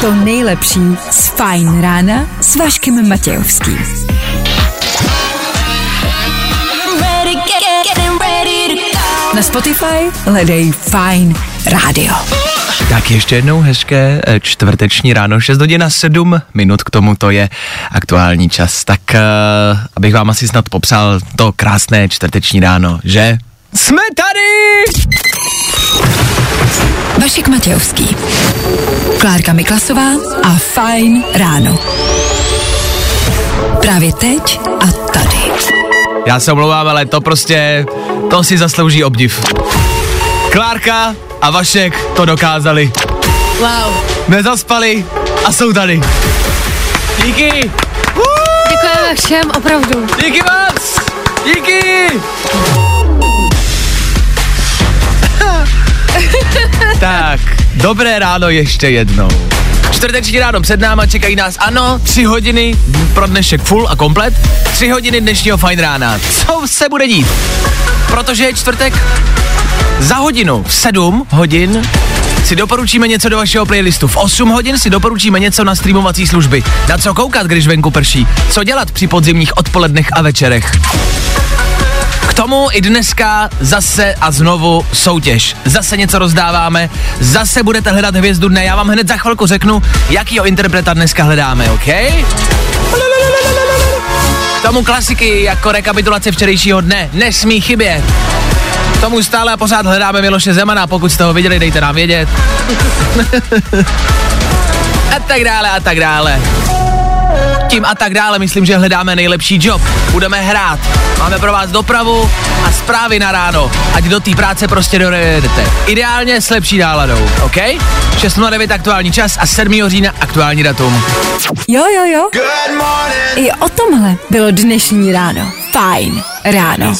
To nejlepší z Fajn rána s Vaškem Matějovským. Na Spotify hledej Fine Radio. Tak ještě jednou hezké eh, čtvrteční ráno, 6 hodin a 7 minut k tomu to je aktuální čas. Tak uh, abych vám asi snad popsal to krásné čtvrteční ráno, že? Jsme tady! Vašek Matějovský, Klárka Miklasová a Fajn ráno. Právě teď a tady. Já se omlouvám, ale to prostě, to si zaslouží obdiv. Klárka a Vašek to dokázali. Wow. Nezaspali a jsou tady. Díky! Děkujeme všem, opravdu. Díky moc! Díky! tak, dobré ráno ještě jednou. Čtvrteční ráno před náma čekají nás, ano, tři hodiny pro dnešek full a komplet, tři hodiny dnešního fajn rána. Co se bude dít? Protože je čtvrtek, za hodinu v 7 hodin si doporučíme něco do vašeho playlistu. V 8 hodin si doporučíme něco na streamovací služby. Na co koukat, když venku prší? Co dělat při podzimních odpolednech a večerech? K tomu i dneska zase a znovu soutěž. Zase něco rozdáváme, zase budete hledat hvězdu dne. Já vám hned za chvilku řeknu, jakýho interpreta dneska hledáme, OK? K tomu klasiky jako rekapitulace včerejšího dne. Nesmí chybět. K tomu stále a pořád hledáme Miloše Zemana, pokud jste ho viděli, dejte nám vědět. a tak dále, a tak dále. Tím a tak dále myslím, že hledáme nejlepší job. Budeme hrát. Máme pro vás dopravu a zprávy na ráno. Ať do té práce prostě dojedete. Ideálně s lepší náladou, OK? 6.09 aktuální čas a 7. října aktuální datum. Jo, jo, jo. I o tomhle bylo dnešní ráno. Fajn ráno.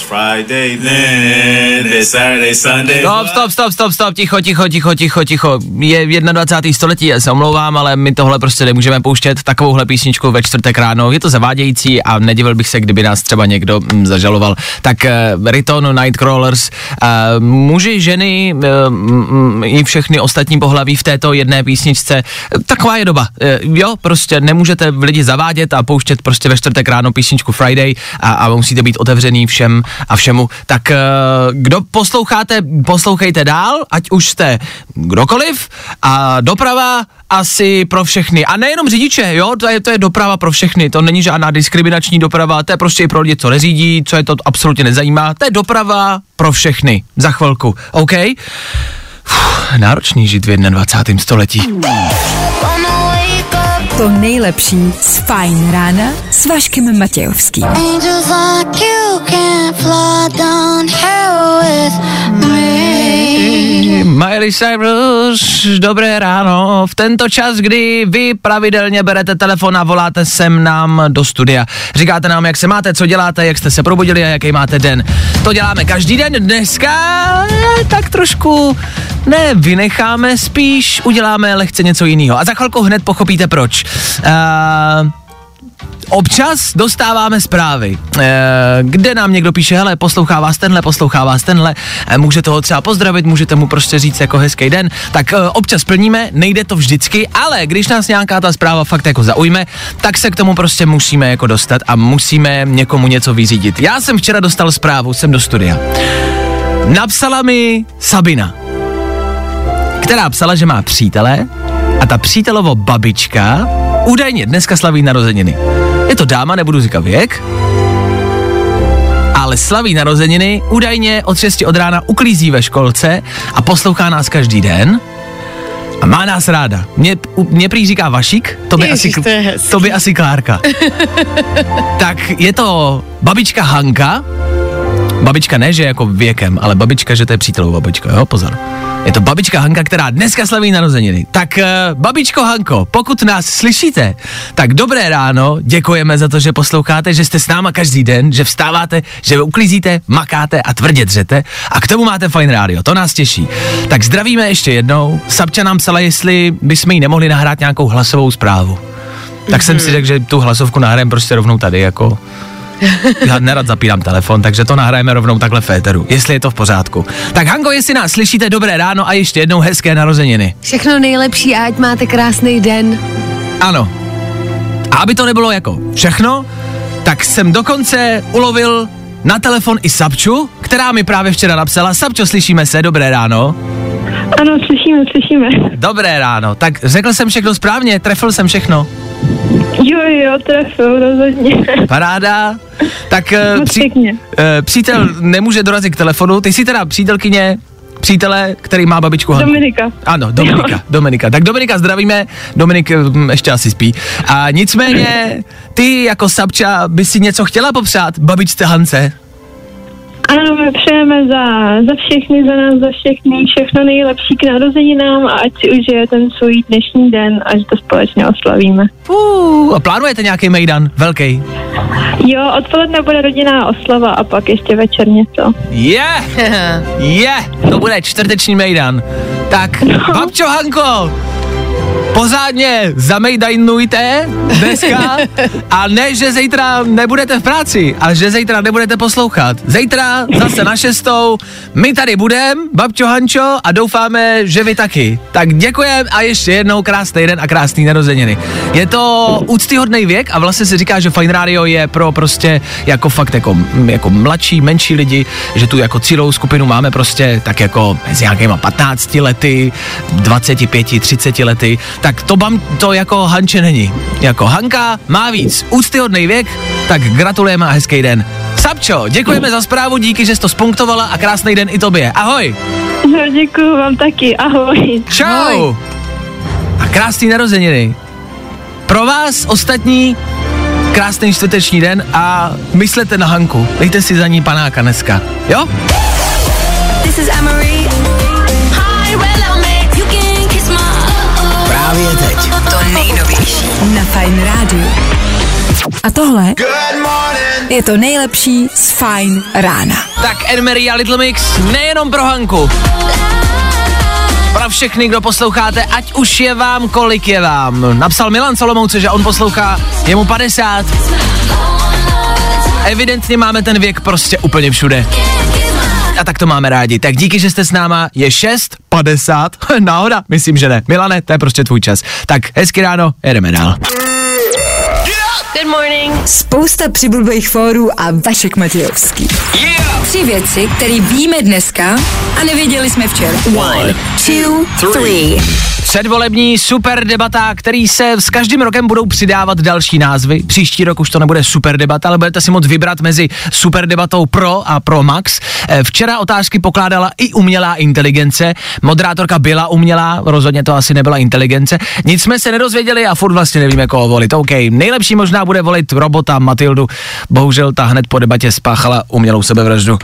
Stop, stop, stop, stop, stop, ticho, ticho, ticho, ticho, ticho. Je 21. století, já se omlouvám, ale my tohle prostě nemůžeme pouštět, takovouhle písničku ve čtvrtek ráno. Je to zavádějící a nedivil bych se, kdyby nás třeba někdo mm, zažaloval. Tak uh, Riton, Nightcrawlers, uh, muži, ženy uh, i všechny ostatní pohlaví v této jedné písničce. Taková je doba. Uh, jo, prostě nemůžete lidi zavádět a pouštět prostě ve čtvrtek ráno písničku Friday a, a musíte být otevřený všem a všemu. Tak uh, kdo posloucháte, poslouchejte dál, ať už jste kdokoliv a doprava asi pro všechny. A nejenom řidiče, jo, to je, to je doprava pro všechny, to není žádná diskriminační doprava, to je prostě i pro lidi, co neřídí, co je to absolutně nezajímá, to je doprava pro všechny. Za chvilku, OK? Uf, náročný žít v 21. století. To nejlepší z Fajn rána s Vaškem Matějovským. Like. Miley Cyrus, dobré ráno. V tento čas, kdy vy pravidelně berete telefon a voláte sem nám do studia. Říkáte nám, jak se máte, co děláte, jak jste se probudili a jaký máte den. To děláme každý den. Dneska tak trošku ne vynecháme, spíš uděláme lehce něco jiného. A za chvilku hned pochopíte proč. Uh, občas dostáváme zprávy, eh, kde nám někdo píše, hele, poslouchá vás tenhle, poslouchá vás tenhle, eh, můžete ho třeba pozdravit, můžete mu prostě říct jako hezký den, tak občas plníme, nejde to vždycky, ale když nás nějaká ta zpráva fakt jako zaujme, tak se k tomu prostě musíme jako dostat a musíme někomu něco vyřídit. Já jsem včera dostal zprávu, jsem do studia. Napsala mi Sabina, která psala, že má přítele a ta přítelovo babička údajně dneska slaví narozeniny. Je to dáma, nebudu říkat věk, ale slaví narozeniny, údajně od 6 od rána uklízí ve školce a poslouchá nás každý den a má nás ráda. Mě, mě prý říká Vašík, to by, Ježiš, asi, to je hezký. to by asi Klárka. tak je to babička Hanka, babička ne, že jako věkem, ale babička, že to je přítelová babička, jo, pozor. Je to babička Hanka, která dneska slaví narozeniny. Tak uh, babičko Hanko, pokud nás slyšíte, tak dobré ráno, děkujeme za to, že posloucháte, že jste s náma každý den, že vstáváte, že uklízíte, makáte a tvrdě dřete a k tomu máte fajn rádio, to nás těší. Tak zdravíme ještě jednou, Sabča nám psala, jestli bychom jí nemohli nahrát nějakou hlasovou zprávu. Tak mm-hmm. jsem si řekl, že tu hlasovku nahrajeme prostě rovnou tady, jako Já nerad zapínám telefon, takže to nahrajeme rovnou takhle v éteru, jestli je to v pořádku. Tak Hanko, jestli nás slyšíte, dobré ráno a ještě jednou hezké narozeniny. Všechno nejlepší a ať máte krásný den. Ano. A aby to nebylo jako všechno, tak jsem dokonce ulovil na telefon i Sabču, která mi právě včera napsala, Sabčo, slyšíme se, dobré ráno. Ano, slyšíme, slyšíme. Dobré ráno, tak řekl jsem všechno správně, trefil jsem všechno. Jo, jo, trefil, rozhodně. Paráda. Tak eh, Moc pěkně. eh, přítel nemůže dorazit k telefonu, ty jsi teda přítelkyně přítele, který má babičku Hanku. Dominika. Ano, Dominika, Dominika. Tak Dominika zdravíme, Dominik hm, ještě asi spí. A nicméně, ty jako Sabča by si něco chtěla popřát babičce Hance? Ano, my přejeme za, za všechny, za nás, za všechny, všechno nejlepší k narozeninám a ať si užije ten svůj dnešní den a že to společně oslavíme. Uh, a plánujete nějaký mejdan? Velký? Jo, odpoledne bude rodinná oslava a pak ještě večer něco. Je! Je! To bude čtvrteční mejdan. Tak, babčo Hanko, pořádně zamejdajnujte dneska a ne, že zítra nebudete v práci, ale že zítra nebudete poslouchat. Zítra zase na šestou, my tady budem, babčo Hančo a doufáme, že vy taky. Tak děkujem a ještě jednou krásný den a krásný narozeniny. Je to úctyhodný věk a vlastně se říká, že Fine Radio je pro prostě jako fakt jako, jako mladší, menší lidi, že tu jako cílovou skupinu máme prostě tak jako mezi nějakýma 15 lety, 25, 30 lety, tak to bam, to jako Hanče není. Jako Hanka má víc úctyhodný věk, tak gratulujeme a hezký den. Sapčo, děkujeme za zprávu, díky, že jsi to spunktovala a krásný den i tobě. Ahoj. No, děkuju vám taky, ahoj. Čau. Ahoj. A krásný narozeniny. Pro vás ostatní krásný čtvrteční den a myslete na Hanku. Dejte si za ní panáka dneska. Jo? This is Emery. Fine Radio. A tohle je to nejlepší z Fine rána. Tak Enmery a Little Mix nejenom pro Hanku. Pro všechny, kdo posloucháte, ať už je vám, kolik je vám. Napsal Milan Solomouce, že on poslouchá, je mu 50. Evidentně máme ten věk prostě úplně všude. A tak to máme rádi. Tak díky, že jste s náma. Je 6, 50. Náhoda? Myslím, že ne. Milane, to je prostě tvůj čas. Tak hezky ráno, jedeme dál. Good morning. Spousta přibulbých fórů a Vašek Matějovský. Tři věci, které víme dneska a nevěděli jsme včera. One, two, three. Předvolební super debata, který se s každým rokem budou přidávat další názvy. Příští rok už to nebude super debata, ale budete si moct vybrat mezi super debatou Pro a Pro Max. Eh, Včera otázky pokládala i umělá inteligence. Moderátorka byla umělá, rozhodně to asi nebyla inteligence. Nic jsme se nedozvěděli a furt vlastně nevíme, koho volit. OK, nejlepší možná bude volit robota Matildu. Bohužel ta hned po debatě spáchala umělou sebevraždu.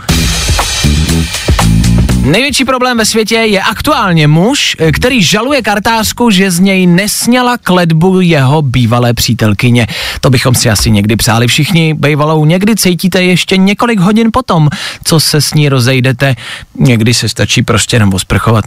Největší problém ve světě je aktuálně muž, který žaluje kartářku, že z něj nesněla kledbu jeho bývalé přítelkyně. To bychom si asi někdy přáli všichni. Bývalou někdy cítíte ještě několik hodin potom, co se s ní rozejdete. Někdy se stačí prostě jenom osprchovat.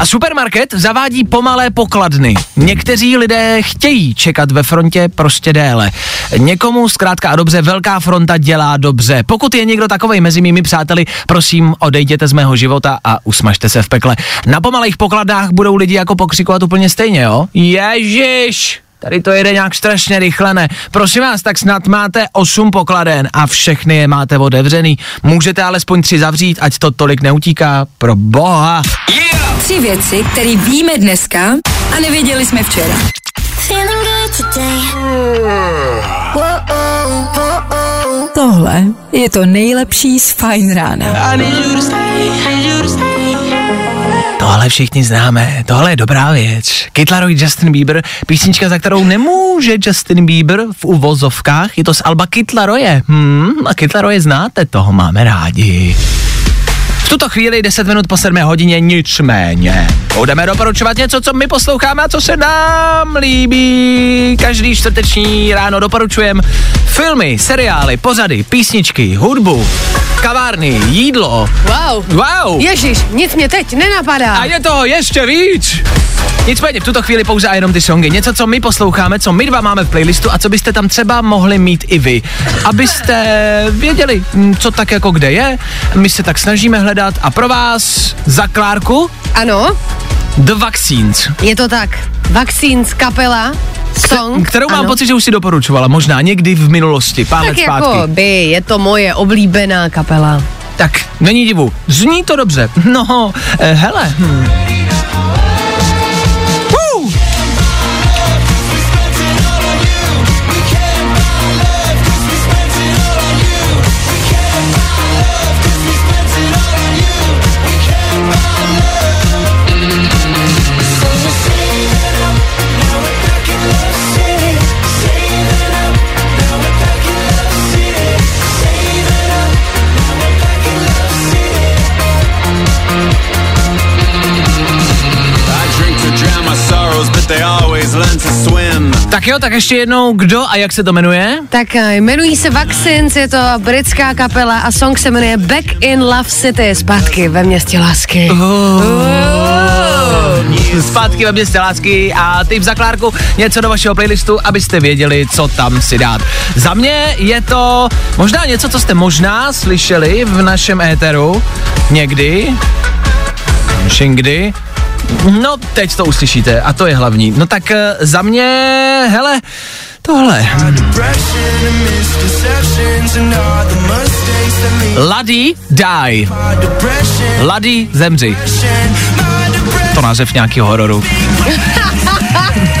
A supermarket zavádí pomalé pokladny. Někteří lidé chtějí čekat ve frontě prostě déle. Někomu zkrátka a dobře velká fronta dělá dobře. Pokud je někdo takovej mezi mými přáteli, prosím odejděte z mého života a usmažte se v pekle. Na pomalých pokladnách budou lidi jako pokřikovat úplně stejně, jo? Ježiš! Tady to jede nějak strašně rychle, ne? Prosím vás, tak snad máte 8 pokladen a všechny je máte otevřený. Můžete alespoň tři zavřít, ať to tolik neutíká. Pro boha. Tři věci, které víme dneska a nevěděli jsme včera. Tohle je to nejlepší z Fine rána. Tohle všichni známe, tohle je dobrá věc. Kytlaroj Justin Bieber, písnička, za kterou nemůže Justin Bieber v uvozovkách, je to z Alba Kytlaroje. Hmm, a Kytlaroje znáte, toho máme rádi. V tuto chvíli 10 minut po 7 hodině nicméně. Budeme doporučovat něco, co my posloucháme a co se nám líbí. Každý čtvrteční ráno doporučujem filmy, seriály, pozady, písničky, hudbu. kavárny, jídlo. Wow. Wow! Ježíš, nic mě teď nenapadá. A je to ještě víc. Nicméně v tuto chvíli pouze a jenom ty songy. Něco, co my posloucháme, co my dva máme v playlistu a co byste tam třeba mohli mít i vy. Abyste věděli, mm, co tak jako kde je. My se tak snažíme hledat a pro vás za Klárku Ano, The Vaccines. je to tak. Vaccines, kapela, song. Kterou mám ano. pocit, že už si doporučovala, možná někdy v minulosti, pár let Tak zpátky. jako by, je to moje oblíbená kapela. Tak, není divu. Zní to dobře. No, eh, hele. Hm. Tak jo, tak ještě jednou, kdo a jak se to jmenuje? Tak eh, jmenují se Vaccines, je to britská kapela a song se jmenuje Back in Love City, zpátky ve městě lásky. Zpátky ve městě lásky a ty v zaklárku něco do vašeho playlistu, abyste věděli, co tam si dát. Za mě je to možná něco, co jste možná slyšeli v našem éteru někdy, kdy. No, teď to uslyšíte a to je hlavní. No tak eh, za mě, hele, tohle. Lady die. Lady zemři. To název nějakého hororu.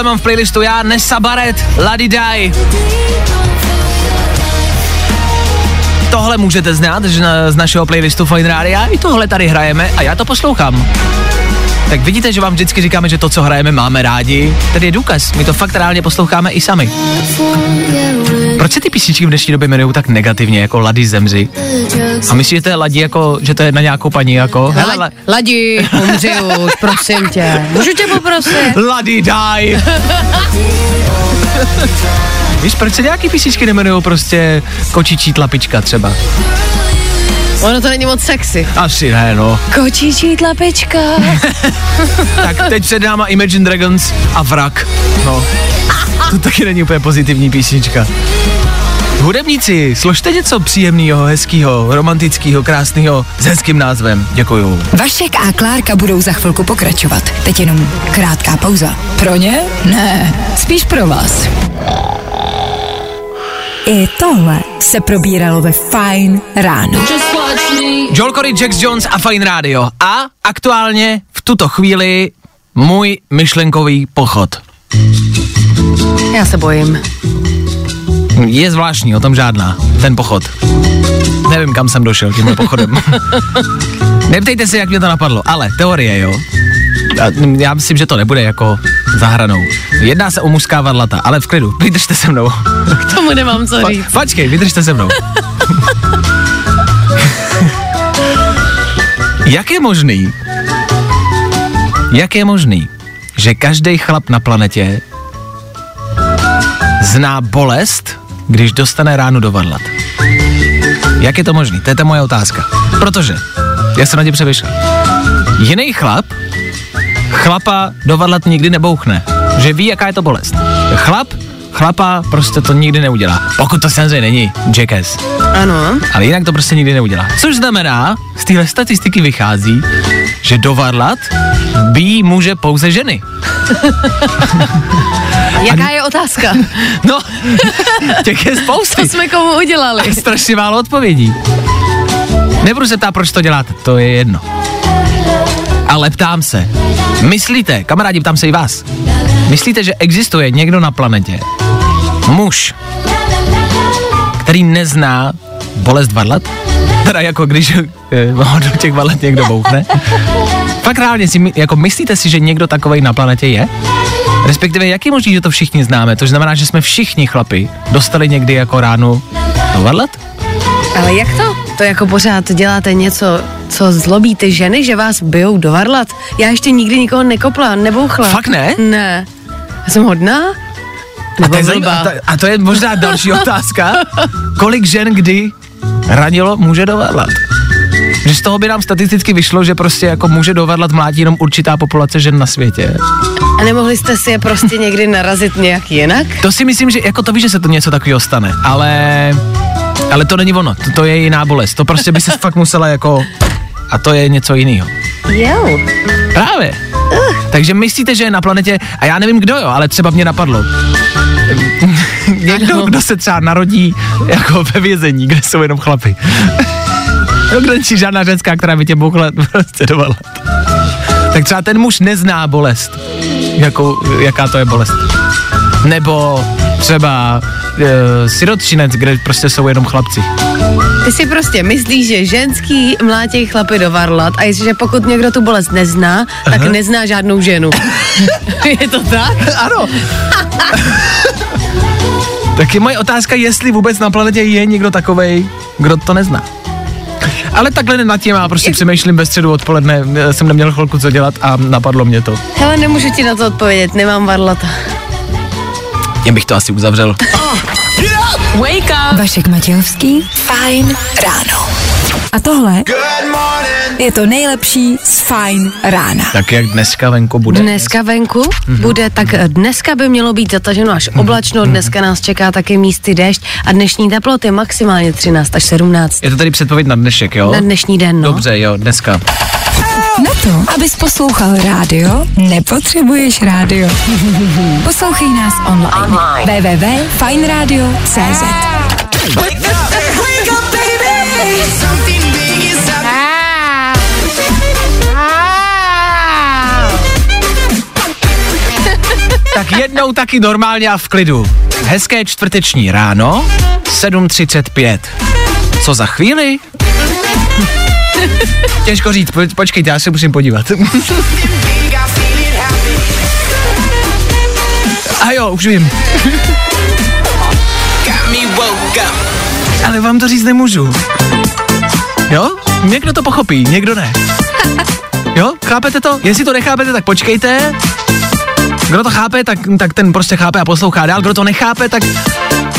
Tohle mám v playlistu já, Nessa Barrett, Lady Die. Tohle můžete znát že na, z našeho playlistu Fine Radio, i tohle tady hrajeme a já to poslouchám. Tak vidíte, že vám vždycky říkáme, že to, co hrajeme, máme rádi. Tady je důkaz, my to fakt reálně posloucháme i sami. Proč se ty písničky v dnešní době jmenují tak negativně, jako Lady zemři? A myslíš, že to je Ladi jako, že to je na nějakou paní jako? Hele, la, Ladi, umři už, prosím tě. Můžu tě poprosit? Lady die! Víš, proč se nějaký písničky nemenují prostě kočičí tlapička třeba? Ono to není moc sexy. Asi ne, no. Kočičí tlapička. Tak teď před náma Imagine Dragons a Vrak. No. To taky není úplně pozitivní písnička. Hudebníci, složte něco příjemného, hezkého, romantického, krásného s hezkým názvem. Děkuju. Vašek a Klárka budou za chvilku pokračovat. Teď jenom krátká pauza. Pro ně? Ne, spíš pro vás. I tohle se probíralo ve Fine ráno. Joel Corey, Jax Jones a Fine Radio. A aktuálně v tuto chvíli můj myšlenkový pochod. Já se bojím. Je zvláštní, o tom žádná, ten pochod. Nevím, kam jsem došel tímhle pochodem. Neptejte se, jak mě to napadlo, ale teorie, jo. Já myslím, že to nebude jako za hranou. Jedná se o mužská varlata, ale v klidu, vydržte se mnou. K tomu nemám co Pa, říct. počkej, vydržte se mnou. jak je možný, jak je možný, že každý chlap na planetě zná bolest, když dostane ránu do varlat? Jak je to možný? To je ta moje otázka. Protože, já jsem na tě přemýšlel. Jiný chlap chlapa do varlat nikdy nebouchne. Že ví, jaká je to bolest. Chlap chlapa prostě to nikdy neudělá. Pokud to samozřejmě není jackass. Ano. Ale jinak to prostě nikdy neudělá. Což znamená, z téhle statistiky vychází, že do varlat bí může pouze ženy. Jaká je otázka? No, těch je spousty. Co jsme komu udělali? Strašně málo odpovědí. Nebudu se ptát, proč to děláte, to je jedno. Ale ptám se, myslíte, kamarádi, ptám se i vás, myslíte, že existuje někdo na planetě, muž, který nezná bolest varlat? Teda jako když eh, ho do těch varlat někdo bouchne? Fakt reálně si, jako myslíte si, že někdo takovej na planetě je? Respektive, jak je možný, že to všichni známe? To znamená, že jsme všichni chlapi dostali někdy jako ránu do varlat? Ale jak to? To jako pořád děláte něco, co zlobí ty ženy, že vás bijou do varlat? Já ještě nikdy nikoho nekopla, nebouchla. Fakt ne? Ne. Já jsem hodná? A Nebo to, je, a, to, a to je možná další otázka. Kolik žen kdy ranilo muže do varlat? Že z toho by nám statisticky vyšlo, že prostě jako muže do varlat mlátí jenom určitá populace žen na světě. A nemohli jste si je prostě někdy narazit nějak jinak? To si myslím, že jako to víš, že se to něco takového stane, ale, ale to není ono, to, to je jiná bolest, to prostě by se fakt musela jako, a to je něco jiného. Jo. Právě. Takže myslíte, že je na planetě, a já nevím kdo jo, ale třeba mě napadlo. Někdo, kdo se třeba narodí jako ve vězení, kde jsou jenom chlapy. No, kde není žádná ženská, která by tě bouchla prostě do. Tak třeba ten muž nezná bolest. Jakou, jaká to je bolest. Nebo třeba e, sirotčinec, kde prostě jsou jenom chlapci. Ty si prostě myslíš, že ženský mlátěj chlapy do varlat a jestliže pokud někdo tu bolest nezná, tak nezná žádnou ženu. je to tak? Ano. tak je moje otázka, jestli vůbec na planetě je někdo takovej, kdo to nezná. Ale takhle nad tím já prostě přemýšlím ve středu odpoledne, eh, jsem neměl chvilku co dělat a napadlo mě to. Hele, nemůžu ti na to odpovědět, nemám varlata. Jen bych to asi uzavřel. Vašek Matějovský, fajn ráno. A tohle je to nejlepší z fajn rána. Tak jak dneska venku bude? Dneska venku bude, tak dneska by mělo být zataženo až oblačno, dneska nás čeká taky místy déšť a dnešní teploty maximálně 13 až 17. Je to tady předpověď na dnešek, jo? Na dnešní den, no. Dobře, jo, dneska. Na to, abys poslouchal rádio, nepotřebuješ rádio. Poslouchej nás online. www.fajnradio.cz Tak jednou taky normálně a v klidu. Hezké čtvrteční ráno, 7.35. Co za chvíli? Těžko říct, po, počkejte, já se musím podívat. A jo, už vím. Ale vám to říct nemůžu. Jo? Někdo to pochopí, někdo ne. Jo? Chápete to? Jestli to nechápete, tak počkejte. Kdo to chápe, tak, tak ten prostě chápe a poslouchá dál. Kdo to nechápe, tak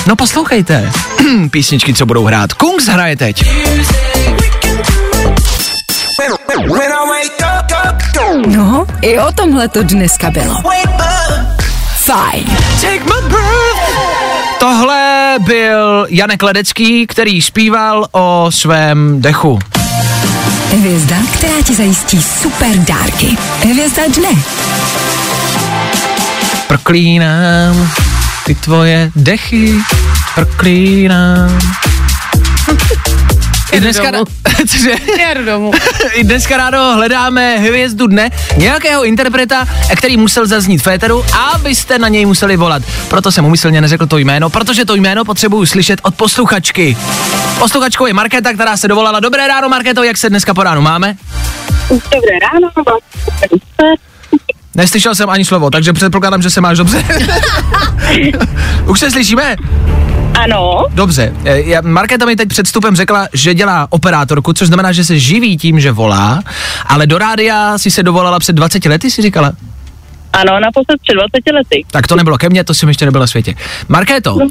no poslouchejte. Písničky, co budou hrát. Kungs hraje teď. No, i o tomhle to dneska bylo. Fajn. Take my breath. Tohle byl Janek Ledecký, který zpíval o svém dechu. Hvězda, která ti zajistí super dárky. Hvězda dne. Proklínám ty tvoje dechy, proklínám. I dneska, domů. cože? Domů. I dneska ráno hledáme hvězdu dne, nějakého interpreta, který musel zaznít v féteru a byste na něj museli volat. Proto jsem umyslně neřekl to jméno, protože to jméno potřebuju slyšet od posluchačky. Posluchačkou je Markéta, která se dovolala. Dobré ráno, Markéto, jak se dneska po ránu máme? Dobré ráno, Neslyšel jsem ani slovo, takže předpokládám, že se máš dobře. Už se slyšíme? Ano, Dobře. Eh, já- Markéta mi teď před vstupem řekla, že dělá operátorku, což znamená, že se živí tím, že volá, ale do rádia si se dovolala před 20 lety, si říkala? ano, naposled před 20 lety. Tak to nebylo ke mně, to jsem ještě nebyla v světě. Markéto, uh,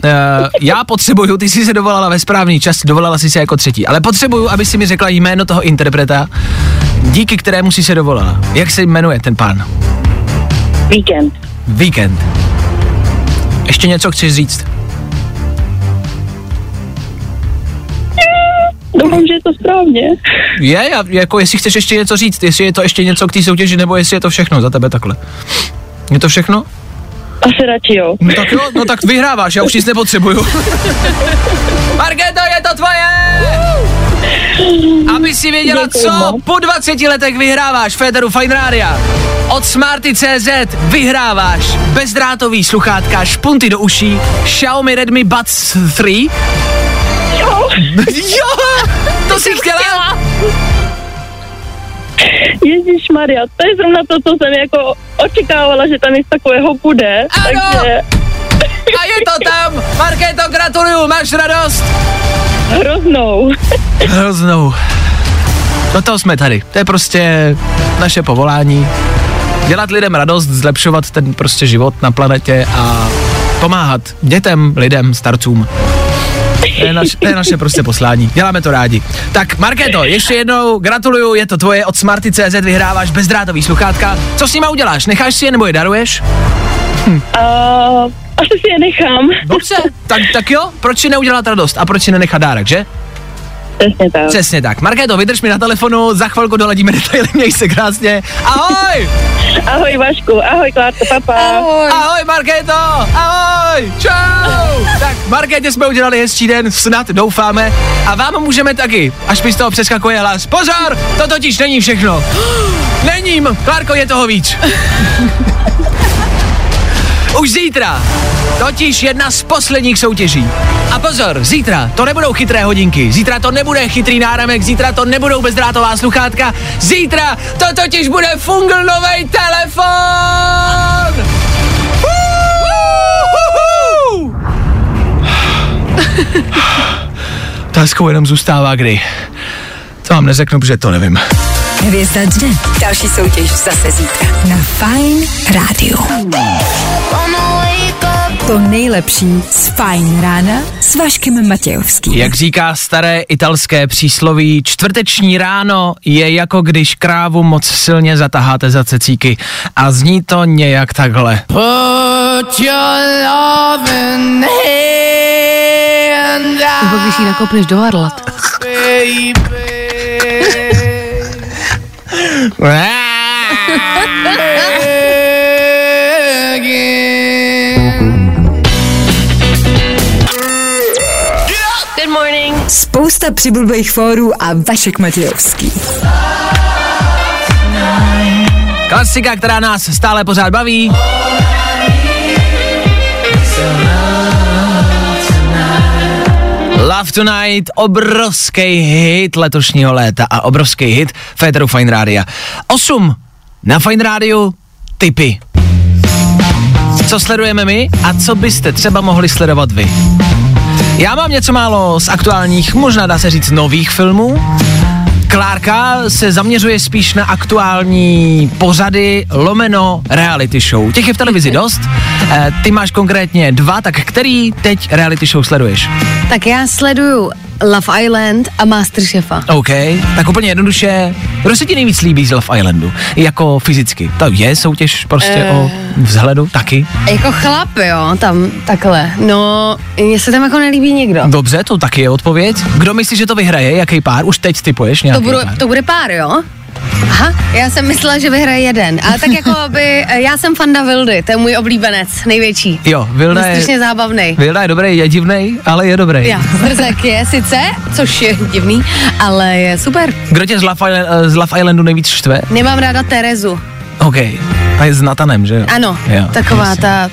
já potřebuju, ty jsi se dovolala ve správný čas, dovolala jsi se jako třetí, ale potřebuju, aby si mi řekla jméno toho interpreta, díky kterému si se dovolala. Jak se jmenuje ten pán? Víkend. Víkend. Ještě něco chci říct? Doufám, že je to správně. Je, já, jako jestli chceš ještě něco říct, jestli je to ještě něco k té soutěži, nebo jestli je to všechno za tebe takhle. Je to všechno? Asi radši jo. No tak jo, no tak vyhráváš, já už nic nepotřebuju. Markéto, je to tvoje! Aby si věděla, Děkuji co po 20 letech vyhráváš Federu Fine Rádia. Od Smarty.cz vyhráváš bezdrátový sluchátka, špunty do uší, Xiaomi Redmi Buds 3. Jo, jo, to jsi chtěla? Ježíš Maria, to je zrovna to, co jsem jako očekávala, že tam něco takového bude. Ano. Takže A je to tam! Markéto, gratuluju, máš radost? Hroznou. Hroznou. Do toho jsme tady. To je prostě naše povolání. Dělat lidem radost, zlepšovat ten prostě život na planetě a pomáhat dětem, lidem, starcům. To je, naš, to je naše prostě poslání. Děláme to rádi. Tak, Markéto, ještě jednou gratuluju, je to tvoje od Smarty.cz, vyhráváš bezdrátový sluchátka. Co s nima uděláš? Necháš si je nebo je daruješ? A asi si je nechám. Dobře. tak, tak jo, proč si neudělat radost a proč si nenechat dárek, že? Přesně tak. Přesně tak. Markéto, vydrž mi na telefonu, za chvilku doladíme detaily, měj se krásně. Ahoj! Ahoj Vašku, ahoj Klárko, papa. Ahoj Markéto! Ahoj! Čau! Tak Markétě jsme udělali hezčí den, snad doufáme. A vám můžeme taky, až mi z toho přeskakuje hlas. Pozor! To totiž není všechno. Není, Klárko, je toho víc. Už zítra, totiž jedna z posledních soutěží. A pozor, zítra to nebudou chytré hodinky, zítra to nebude chytrý náramek, zítra to nebudou bezdrátová sluchátka, zítra to totiž bude fungl nový telefon! Otázkou jenom zůstává kdy. To vám neřeknu, protože to nevím. Hvězda dne. Další soutěž zase zítra. Na Fine Radio. To nejlepší z Fine rána s Vaškem Matějovským. Jak říká staré italské přísloví, čtvrteční ráno je jako když krávu moc silně zataháte za cecíky. A zní to nějak takhle. Nebo když ji nakopneš do varlat. Good morning. Spousta přibulbých fórů a Vašek Matějovský. Klasika, která nás stále pořád baví. Love Tonight, obrovský hit letošního léta a obrovský hit Féteru Fine Rádia. 8 na Fine Rádiu, typy. Co sledujeme my a co byste třeba mohli sledovat vy? Já mám něco málo z aktuálních, možná dá se říct nových filmů. Klárka se zaměřuje spíš na aktuální pořady lomeno reality show. Těch je v televizi dost. E, ty máš konkrétně dva, tak který teď reality show sleduješ? Tak já sleduju Love Island a Masterchefa. OK, tak úplně jednoduše, kdo se ti nejvíc líbí z Love Islandu? Jako fyzicky. To je soutěž prostě Eh. o vzhledu taky? Jako chlap, jo, tam takhle. No, mně se tam jako nelíbí nikdo. Dobře, to taky je odpověď. Kdo myslí, že to vyhraje? Jaký pár? Už teď typuješ nějaký To, budu, pár? to bude pár, jo? Aha, já jsem myslela, že vyhraje jeden. Ale tak jako by, já jsem fanda Vildy, to je můj oblíbenec, největší. Jo, Vilda je, Strašně zábavný. Vilda je dobrý, je divný, ale je dobrý. Já, zrzek je sice, což je divný, ale je super. Kdo tě z Love, Island, eh, z Love Islandu nejvíc štve? Nemám ráda Terezu. OK, ta je s Natanem, že jo? Ano, jo, taková jasně. ta,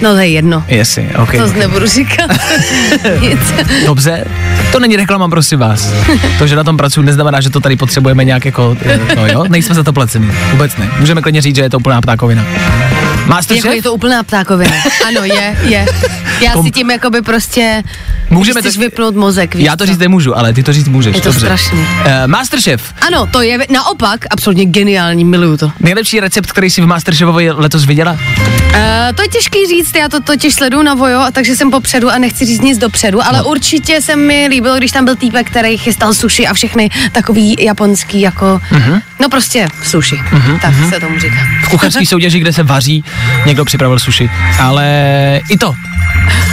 no to je jedno. Jasně, OK. To nebudu říkat. Nic. Dobře, to není reklama, prosím vás. To, že na tom pracuji, neznamená, že to tady potřebujeme nějak jako, eh, no jo, nejsme za to placení. Vůbec ne. Můžeme klidně říct, že je to úplná ptákovina. Masterchef? jako je to úplná ptákovina. Ano, je, je. Já Kom- si tím jakoby prostě Můžeme chceš to- vypnout mozek, víš Já to co? říct nemůžu, ale ty to říct můžeš. Je to Dobře. strašný. Uh, Masterchef. Ano, to je naopak absolutně geniální, miluju to. Nejlepší recept, který jsi v Masterchefovi letos viděla? Uh, to je těžký říct, já to totiž sleduju na Vojo, takže jsem popředu a nechci říct nic dopředu, ale No. určitě se mi líbilo, když tam byl týpek, který chystal sushi a všechny takový japonský jako, Mhm. no prostě sushi, tak se tomu říká. V kuchařské soutěži, kde se vaří, někdo připravil sushi. Ale i to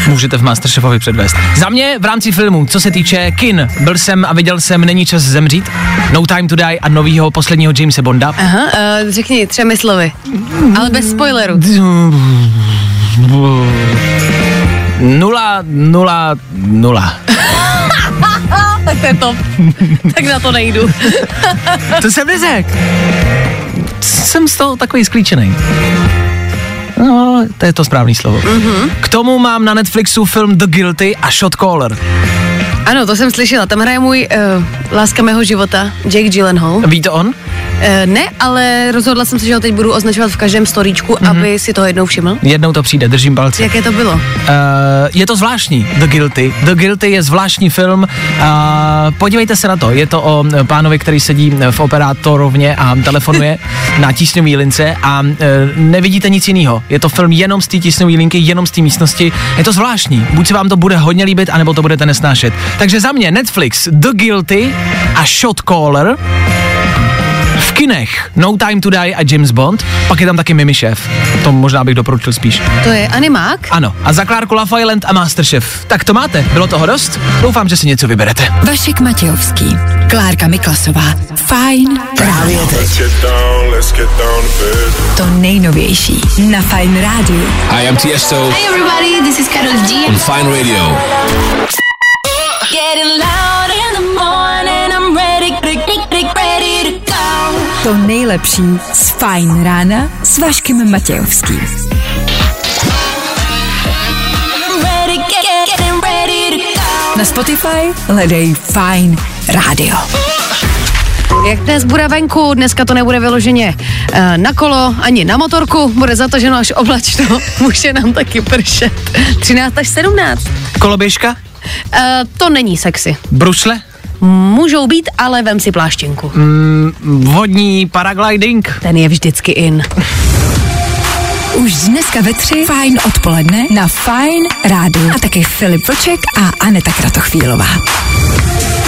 můžete v Masterchefovi předvést. Za mě v rámci filmu, co se týče kin, byl jsem a viděl jsem Není čas zemřít, No Time to Die a novýho posledního Jamesa Bonda. Aha, uh, řekni třemi slovy, ale bez spoileru. Nula, nula, nula. tak to je top, tak na to nejdu. To jsem neřekl. Jsem z toho takový sklíčený. No, to je to správný slovo. Mm-hmm. K tomu mám na Netflixu film The Guilty a Shot Caller. Ano, to jsem slyšela, tam hraje můj uh, láska mého života, Jake Gyllenhaal. Ví to on? E, ne, ale rozhodla jsem se, že ho teď budu označovat v každém storíčku, mm-hmm. aby si to jednou všiml. Jednou to přijde, držím palce. Jaké to bylo? Uh, je to zvláštní, The Guilty. The Guilty je zvláštní film. Uh, podívejte se na to, je to o pánovi, který sedí v operátorovně a telefonuje na tísňový lince a uh, nevidíte nic jiného. Je to film jenom z té tísňové linky, jenom z té místnosti. Je to zvláštní. Buď se vám to bude hodně líbit, anebo to budete nesnášet. Takže za mě Netflix, The Guilty a Shot Caller v kinech No Time to Die a James Bond, pak je tam taky Mimi Chef. To možná bych doporučil spíš. To je animák? Ano, a za Klárku Lafayette a Masterchef. Tak to máte, bylo toho dost? Doufám, že si něco vyberete. Vašek Matějovský, Klárka Miklasová, Fajn Právě teď. To nejnovější na Fajn rádiu. Hi, I'm Tiesto Hey everybody, this is Karol G. on Fine Radio. Getting loud in To nejlepší z Fajn rána s Vaškem Matějovským. Na Spotify hledej Fajn rádio. Jak dnes bude venku, dneska to nebude vyloženě uh, na kolo ani na motorku, bude zataženo až oblačno, může nám taky pršet. 13 až 17. Koloběžka? Uh, to není sexy. Brusle? Můžou být, ale vem si pláštěnku. Vodní paragliding? Ten je vždycky in. Už dneska ve tři Fajn odpoledne na Fajn rádiu. A taky Filip Vlček a Aneta Kratochvílová.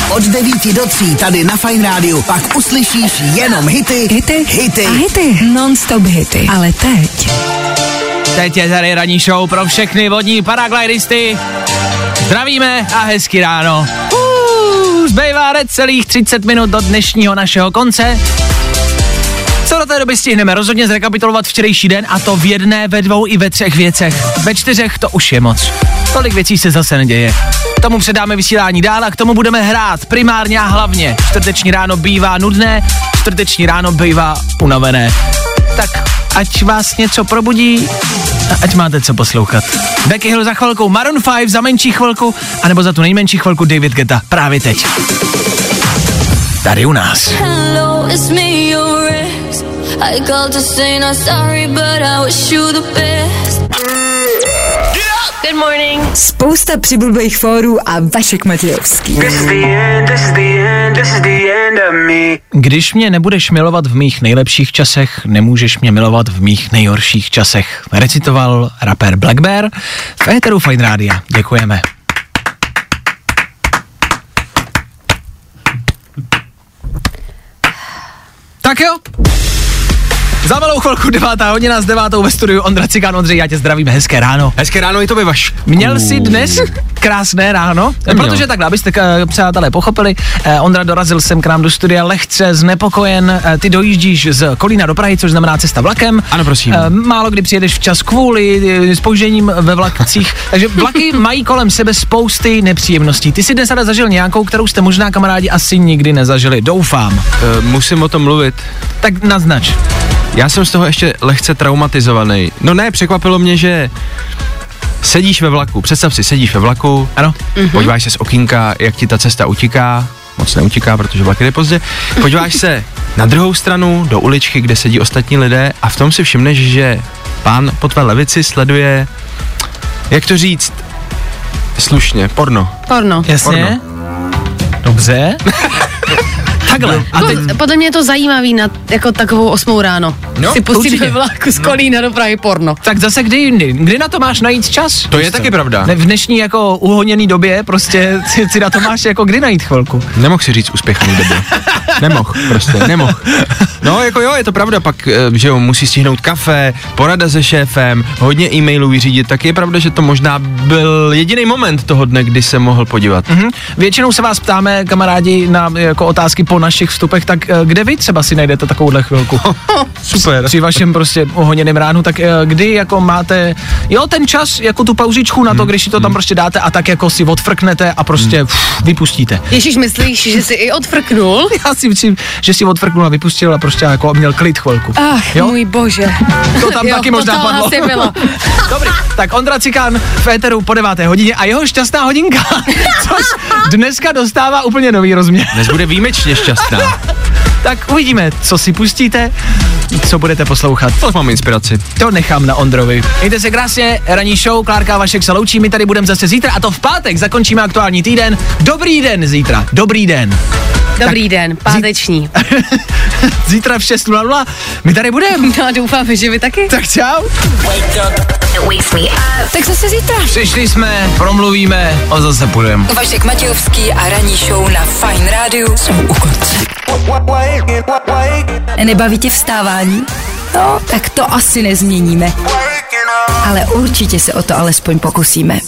Od 9 do 3 tady na Fine Rádiu pak uslyšíš jenom hity, Hity, hity. a hity, non-stop hity. Ale teď Teď je tady ranní show pro všechny vodní paraglidisty. Zdravíme a hezky ráno. Zbývá celých 30 minut do dnešního našeho konce. Co do té doby stihneme? Rozhodně zrekapitulovat včerejší den a to v jedné, ve dvou i ve třech věcech. Ve čtyřech to už je moc. Tolik věcí se zase neděje. K tomu předáme vysílání dál a k tomu budeme hrát primárně a hlavně. Čtvrteční ráno bývá nudné, čtvrteční ráno bývá unavené. Tak ať vás něco probudí a ať máte co poslouchat. Becky Hill za chvilku, Maroon 5 za menší chvilku, anebo za tu nejmenší chvilku David Geta právě teď. Tady u nás. Hello, it's me, your ex. I called to say not sorry, but I wish you the best. Good morning. spousta přibulbých fórů a Vašek Matějovský. Když mě nebudeš milovat v mých nejlepších časech, nemůžeš mě milovat v mých nejhorších časech. Recitoval rapper Black Bear v éteru Fine Rádia. Děkujeme. Tak jo. Za malou chvilku devátá hodina s devátou ve studiu Ondra Cikán. Ondřej, já tě zdravím, hezké ráno. Hezké ráno i to vaš. Měl jsi dnes krásné ráno? Neměl. Protože takhle, abyste eh, přátelé pochopili, eh, Ondra dorazil sem k nám do studia lehce znepokojen. Eh, ty dojíždíš z Kolína do Prahy, což znamená cesta vlakem. Ano, prosím. Málo kdy přijedeš včas kvůli spožděním ve vlakcích. Takže vlaky mají kolem sebe spousty nepříjemností. Ty si dnes ale zažil nějakou, kterou jste možná kamarádi asi nikdy nezažili. Doufám. Musím o tom mluvit. Tak naznač. Já jsem z toho ještě lehce traumatizovaný. No ne, překvapilo mě, že sedíš ve vlaku, představ si, sedíš ve vlaku, Ano. mm-hmm. podíváš se z okýnka, jak ti ta cesta utíká, moc neutíká, protože vlak jde pozdě, podíváš se na druhou stranu, do uličky, kde sedí ostatní lidé a v tom si všimneš, že pán po tvé levici sleduje, jak to říct, slušně, porno. Porno. Jasně? Dobře. Takhle. A teď, Jako, podle mě je to zajímavý na jako takovou osmou ráno. No, si pustit určitě. ve vlaku z Kolína do Prahy porno. tak zase kdy jindy? Kdy na to máš najít čas? To je taky pravda. Ne, v dnešní jako uhoněný době prostě si, si na to máš jako kdy najít chvilku. Nemohl si říct uspěchaný době. Nemohl, prostě, nemohl. No, jako jo, je to pravda, pak, eh, že jo, musí stihnout kafe, porada se šéfem, hodně e-mailů vyřídit, tak je pravda, že to možná byl jediný moment toho dne, kdy se mohl podívat. Hm? Většinou se vás ptáme, kamarádi, na jako otázky po našich vstupech, tak eh, kde vy třeba si najdete takovouhle chvilku? Super. Při vašem prostě uhoněném ránu, tak eh, kdy jako máte, jo, ten čas, jako tu pauzičku na to, když si to tam prostě dáte a tak jako si odfrknete a prostě uf, vypustíte. Ježíš, myslíš, že jsi i odfrknul? Já si myslím, že si odfrknul a vypustil a prostě jako měl klid chvilku. Ach, Jo? můj bože. To tam jo, taky to možná padlo. asi bylo. Dobrý, tak Ondra Cikán v éteru po deváté hodině a jeho šťastná hodinka, což dneska dostává úplně nový rozměr. Dnes bude výjimečně šťastná. Tak uvidíme, co si pustíte, co budete poslouchat. To mám inspiraci. To nechám na Ondrovi. Mějte se krásně, ranní show, Klárka Vašek se loučí, my tady budeme zase zítra a to v pátek zakončíme aktuální týden. Dobrý den zítra, dobrý den. Dobrý den, páteční. Zítra v 6.00 my tady budeme. No a doufáme, že vy taky. Tak čau. Tak zase zítra. Přišli jsme, promluvíme a zase půjdeme. Vašek Matějovský a ranní show na Fine Radio jsou u konce. Nebaví tě vstávání? No, tak to asi nezměníme. Ale určitě se o to alespoň pokusíme.